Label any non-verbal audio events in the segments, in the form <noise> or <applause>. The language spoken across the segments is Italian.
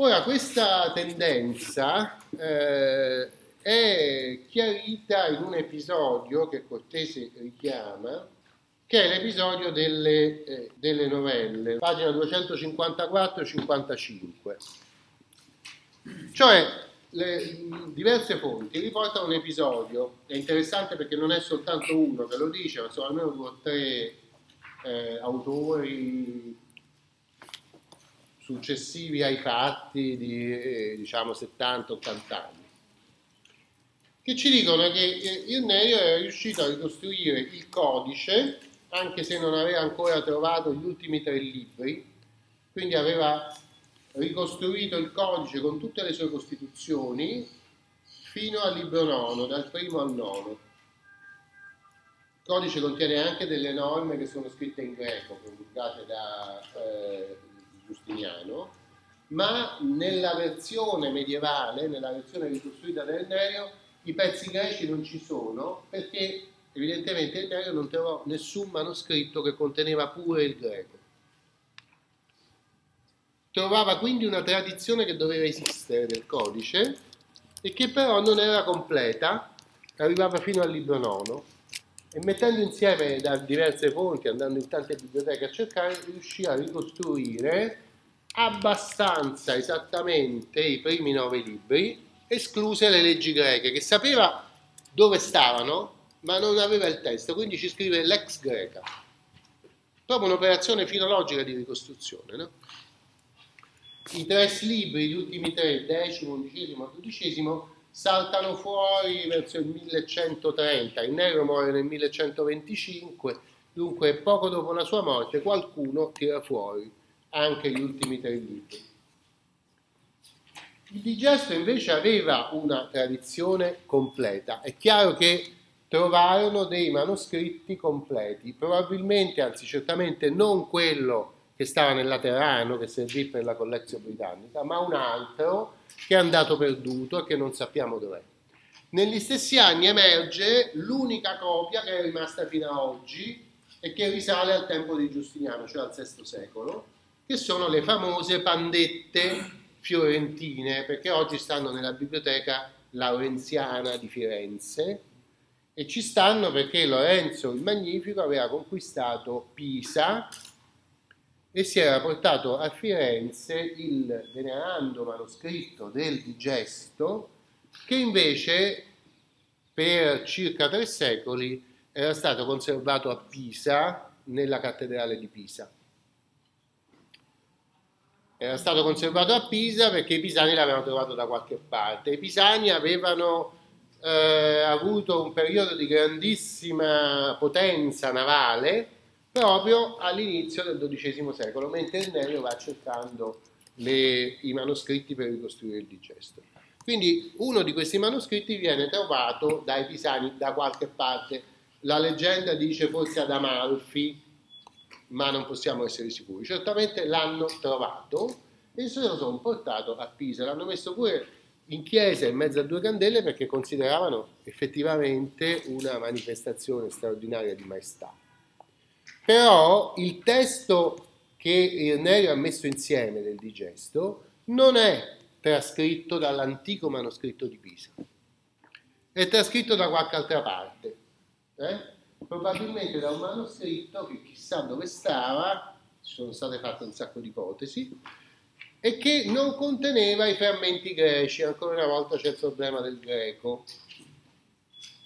Ora, questa tendenza eh, è chiarita in un episodio che Cortese richiama, che è l'episodio delle, eh, delle novelle, pagina 254-55. Cioè, le diverse fonti riportano un episodio, è interessante perché non è soltanto uno che lo dice, ma sono almeno due o tre eh, autori successivi ai fatti di eh, diciamo 70-80 anni che ci dicono che Irneio era riuscito a ricostruire il codice, anche se non aveva ancora trovato gli ultimi tre libri, quindi aveva ricostruito il codice con tutte le sue costituzioni fino al libro nono, dal primo al nono. Il codice contiene anche delle norme che sono scritte in greco, promulgate da eh, Giustiniano, ma nella versione medievale, nella versione ricostruita da Irneio, i pezzi greci non ci sono perché evidentemente il greco non trovò nessun manoscritto che conteneva pure il greco. Trovava quindi una tradizione che doveva esistere del codice e che però non era completa, arrivava fino al libro nono e mettendo insieme da diverse fonti, andando in tante biblioteche a cercare, riuscì a ricostruire abbastanza esattamente i primi nove libri escluse le leggi greche, che sapeva dove stavano, ma non aveva il testo, quindi ci scrive l'ex greca. Proprio un'operazione filologica di ricostruzione. No? I tre libri, gli ultimi tre, decimo, undicesimo, dodicesimo, saltano fuori verso il 1130, il Nero muore nel 1125, dunque poco dopo la sua morte qualcuno tira fuori anche gli ultimi tre libri. Il digesto invece aveva una tradizione completa. È chiaro che trovarono dei manoscritti completi, probabilmente, anzi certamente non quello che stava nel Laterano, che servì per la collezione britannica, ma un altro che è andato perduto e che non sappiamo dov'è. Negli stessi anni emerge l'unica copia che è rimasta fino ad oggi e che risale al tempo di Giustiniano, cioè al VI secolo, che sono le famose pandette fiorentine, perché oggi stanno nella biblioteca laurenziana di Firenze e ci stanno perché Lorenzo il Magnifico aveva conquistato Pisa e si era portato a Firenze il venerando manoscritto del Digesto che invece per circa tre secoli era stato conservato a Pisa nella cattedrale di Pisa era stato conservato a Pisa perché i pisani l'avevano trovato da qualche parte. I pisani avevano eh, avuto un periodo di grandissima potenza navale proprio all'inizio del XII secolo, mentre Nerio va cercando le, i manoscritti per ricostruire il digesto. Quindi uno di questi manoscritti viene trovato dai pisani da qualche parte. La leggenda dice forse ad Amalfi, ma non possiamo essere sicuri. Certamente l'hanno trovato e se lo sono portato a Pisa, l'hanno messo pure in chiesa in mezzo a due candele perché consideravano effettivamente una manifestazione straordinaria di maestà. Però il testo che Irnerio ha messo insieme del digesto non è trascritto dall'antico manoscritto di Pisa, è trascritto da qualche altra parte. Eh? probabilmente da un manoscritto che chissà dove stava, ci sono state fatte un sacco di ipotesi, e che non conteneva i frammenti greci, ancora una volta c'è il problema del greco.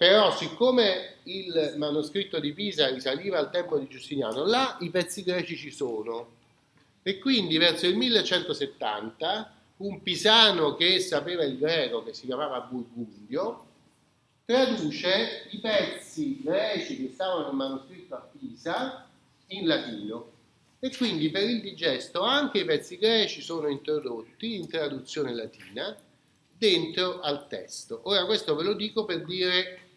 Però siccome il manoscritto di Pisa risaliva al tempo di Giustiniano, là i pezzi greci ci sono. E quindi verso il 1170 un pisano che sapeva il greco, che si chiamava Burgundio, traduce i pezzi greci che stavano nel manoscritto a Pisa in latino e quindi per il digesto anche i pezzi greci sono introdotti in traduzione latina dentro al testo. Ora questo ve lo dico per dire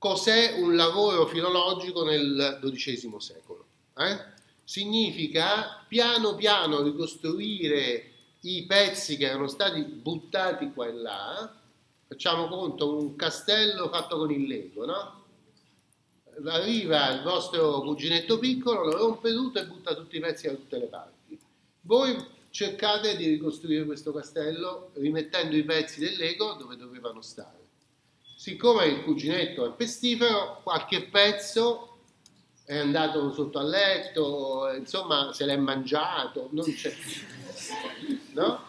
cos'è un lavoro filologico nel XII secolo. Eh? Significa piano piano ricostruire i pezzi che erano stati buttati qua e là facciamo conto, un castello fatto con il Lego, no? Arriva il vostro cuginetto piccolo, lo rompe tutto e butta tutti i pezzi da tutte le parti. Voi cercate di ricostruire questo castello rimettendo i pezzi del Lego dove dovevano stare. Siccome il cuginetto è pestifero, qualche pezzo è andato sotto al letto, insomma se l'è mangiato, non c'è. <laughs> No?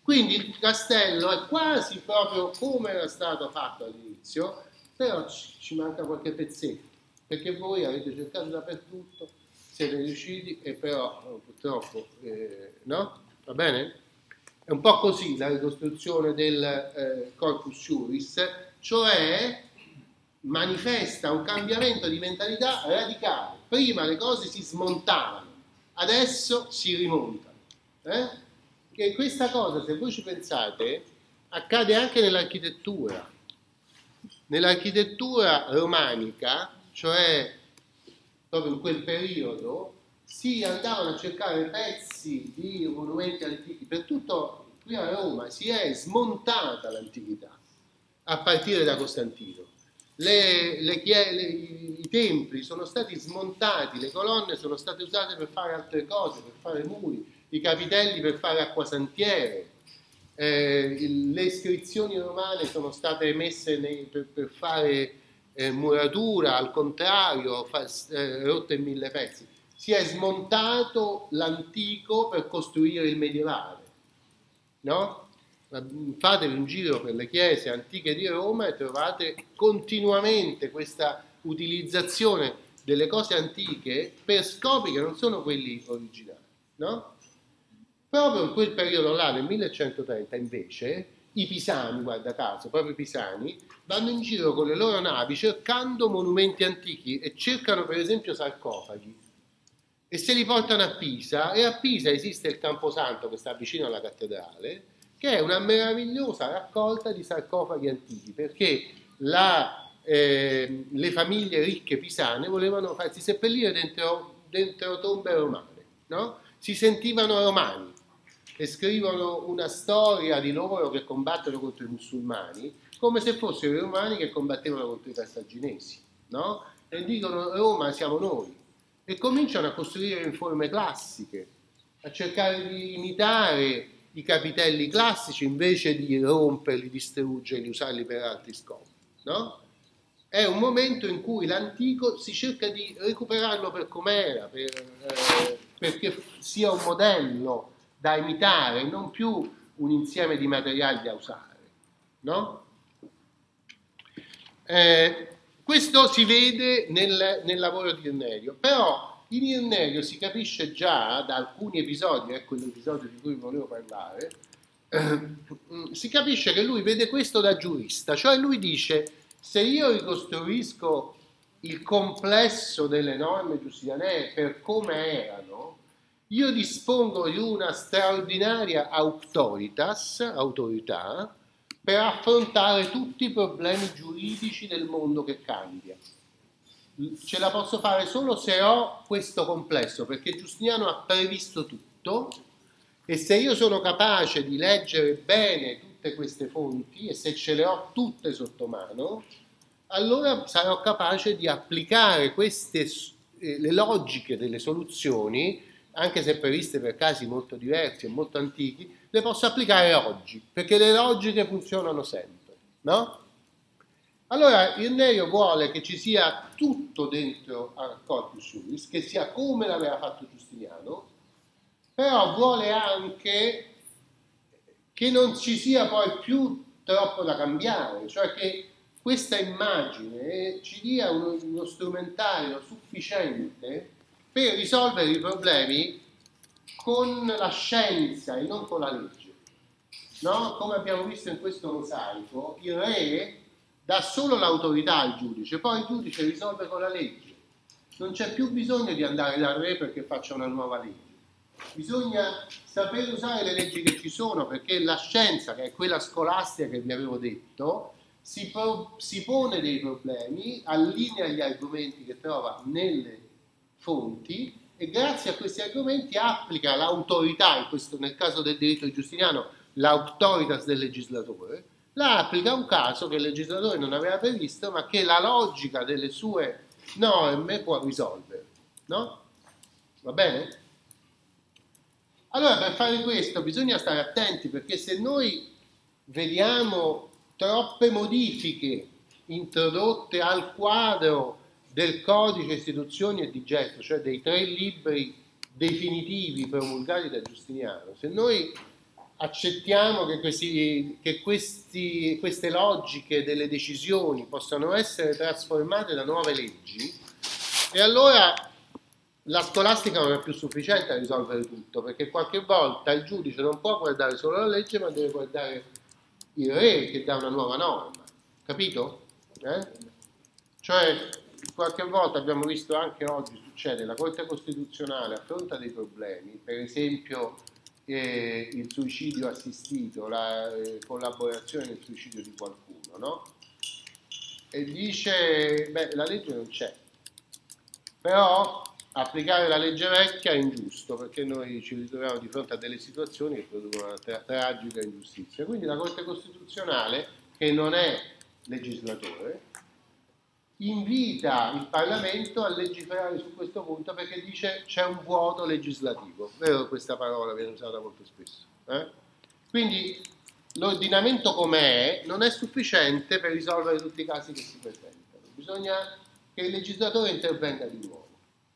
Quindi il castello è quasi proprio come era stato fatto all'inizio, però ci manca qualche pezzetto, perché voi avete cercato dappertutto, siete riusciti e però purtroppo eh, no? Va bene? È un po' così la ricostruzione del eh, corpus juris, cioè manifesta un cambiamento di mentalità radicale. Prima le cose si smontavano, adesso si rimontano. Eh? Che questa cosa, se voi ci pensate, accade anche nell'architettura. Nell'architettura romanica, cioè proprio in quel periodo, si andavano a cercare pezzi di monumenti antichi, per tutto qui a Roma si è smontata l'antichità, a partire da Costantino. Le, le, le, I templi sono stati smontati, le colonne sono state usate per fare altre cose, per fare muri, i capitelli per fare acquasantiere, eh, le iscrizioni romane sono state messe nei, per, per, fare eh, muratura, al contrario, fa, eh, rotte in mille pezzi si è smontato l'antico per costruire il medievale. No? Fatevi un giro per le chiese antiche di Roma e trovate continuamente questa utilizzazione delle cose antiche per scopi che non sono quelli originali. No? Proprio in quel periodo là, nel 1130, invece, i pisani, guarda caso, proprio i pisani, vanno in giro con le loro navi cercando monumenti antichi e cercano per esempio sarcofagi e se li portano a Pisa e a Pisa esiste il Camposanto che sta vicino alla cattedrale che è una meravigliosa raccolta di sarcofagi antichi perché la, eh, le famiglie ricche pisane volevano farsi seppellire dentro, dentro tombe romane, no? si sentivano romani e scrivono una storia di loro che combattono contro i musulmani come se fossero i romani che combattevano contro i cartaginesi no? e dicono Roma siamo noi e cominciano a costruire in forme classiche, a cercare di imitare i capitelli classici invece di romperli, distruggerli, usarli per altri scopi. No? È un momento in cui l'antico si cerca di recuperarlo per com'era, per, eh, perché sia un modello da imitare, non più un insieme di materiali da usare. No? Eh, questo si vede nel, nel lavoro di Irnerio, però in Irnerio si capisce già da alcuni episodi, ecco l'episodio di cui volevo parlare, eh, si capisce che lui vede questo da giurista, cioè lui dice se io ricostruisco il complesso delle norme giustiniane per come erano, io dispongo di una straordinaria autoritas, autorità, per affrontare tutti i problemi giuridici del mondo che cambia. Ce la posso fare solo se ho questo complesso, perché Giustiniano ha previsto tutto e se io sono capace di leggere bene tutte queste fonti e se ce le ho tutte sotto mano, allora sarò capace di applicare queste, eh, le logiche delle soluzioni, anche se previste per casi molto diversi e molto antichi, le posso applicare oggi, perché le logiche funzionano sempre, no? Allora Irneio vuole che ci sia tutto dentro al corpus juris, che sia come l'aveva fatto Giustiniano, però vuole anche che non ci sia poi più troppo da cambiare, cioè che questa immagine ci dia uno, uno strumentario sufficiente per risolvere i problemi con la scienza e non con la legge. No? Come abbiamo visto in questo mosaico, il re dà solo l'autorità al giudice, poi il giudice risolve con la legge. Non c'è più bisogno di andare dal re perché faccia una nuova legge. Bisogna sapere usare le leggi che ci sono perché la scienza, che è quella scolastica che vi avevo detto, si, pro- si pone dei problemi, allinea gli argomenti che trova nelle fonti e grazie a questi argomenti applica l'autorità, questo, nel caso del diritto di Giustiniano, l'autoritas del legislatore, la applica un caso che il legislatore non aveva previsto, ma che la logica delle sue norme può risolvere. No? Va bene? Allora, per fare questo bisogna stare attenti perché se noi vediamo troppe modifiche introdotte al quadro del codice istituzioni e di gesto, cioè dei tre libri definitivi promulgati da Giustiniano, se noi accettiamo che, questi, che questi, queste logiche delle decisioni possano essere trasformate da nuove leggi, e allora la scolastica non è più sufficiente a risolvere tutto, perché qualche volta il giudice non può guardare solo la legge, ma deve guardare il re che dà una nuova norma. Capito? Eh? Cioè, qualche volta abbiamo visto anche oggi succede, la Corte Costituzionale affronta dei problemi, per esempio eh, il suicidio assistito, la eh, collaborazione nel suicidio di qualcuno, no? E dice, beh, la legge non c'è, però applicare la legge vecchia è ingiusto perché noi ci ritroviamo di fronte a delle situazioni che producono una tra- tragica ingiustizia. Quindi la Corte Costituzionale, che non è legislatore, invita il Parlamento a legiferare su questo punto perché dice c'è un vuoto legislativo. Vero questa parola viene usata molto spesso. Eh? Quindi l'ordinamento com'è non è sufficiente per risolvere tutti i casi che si presentano. Bisogna che il legislatore intervenga di nuovo.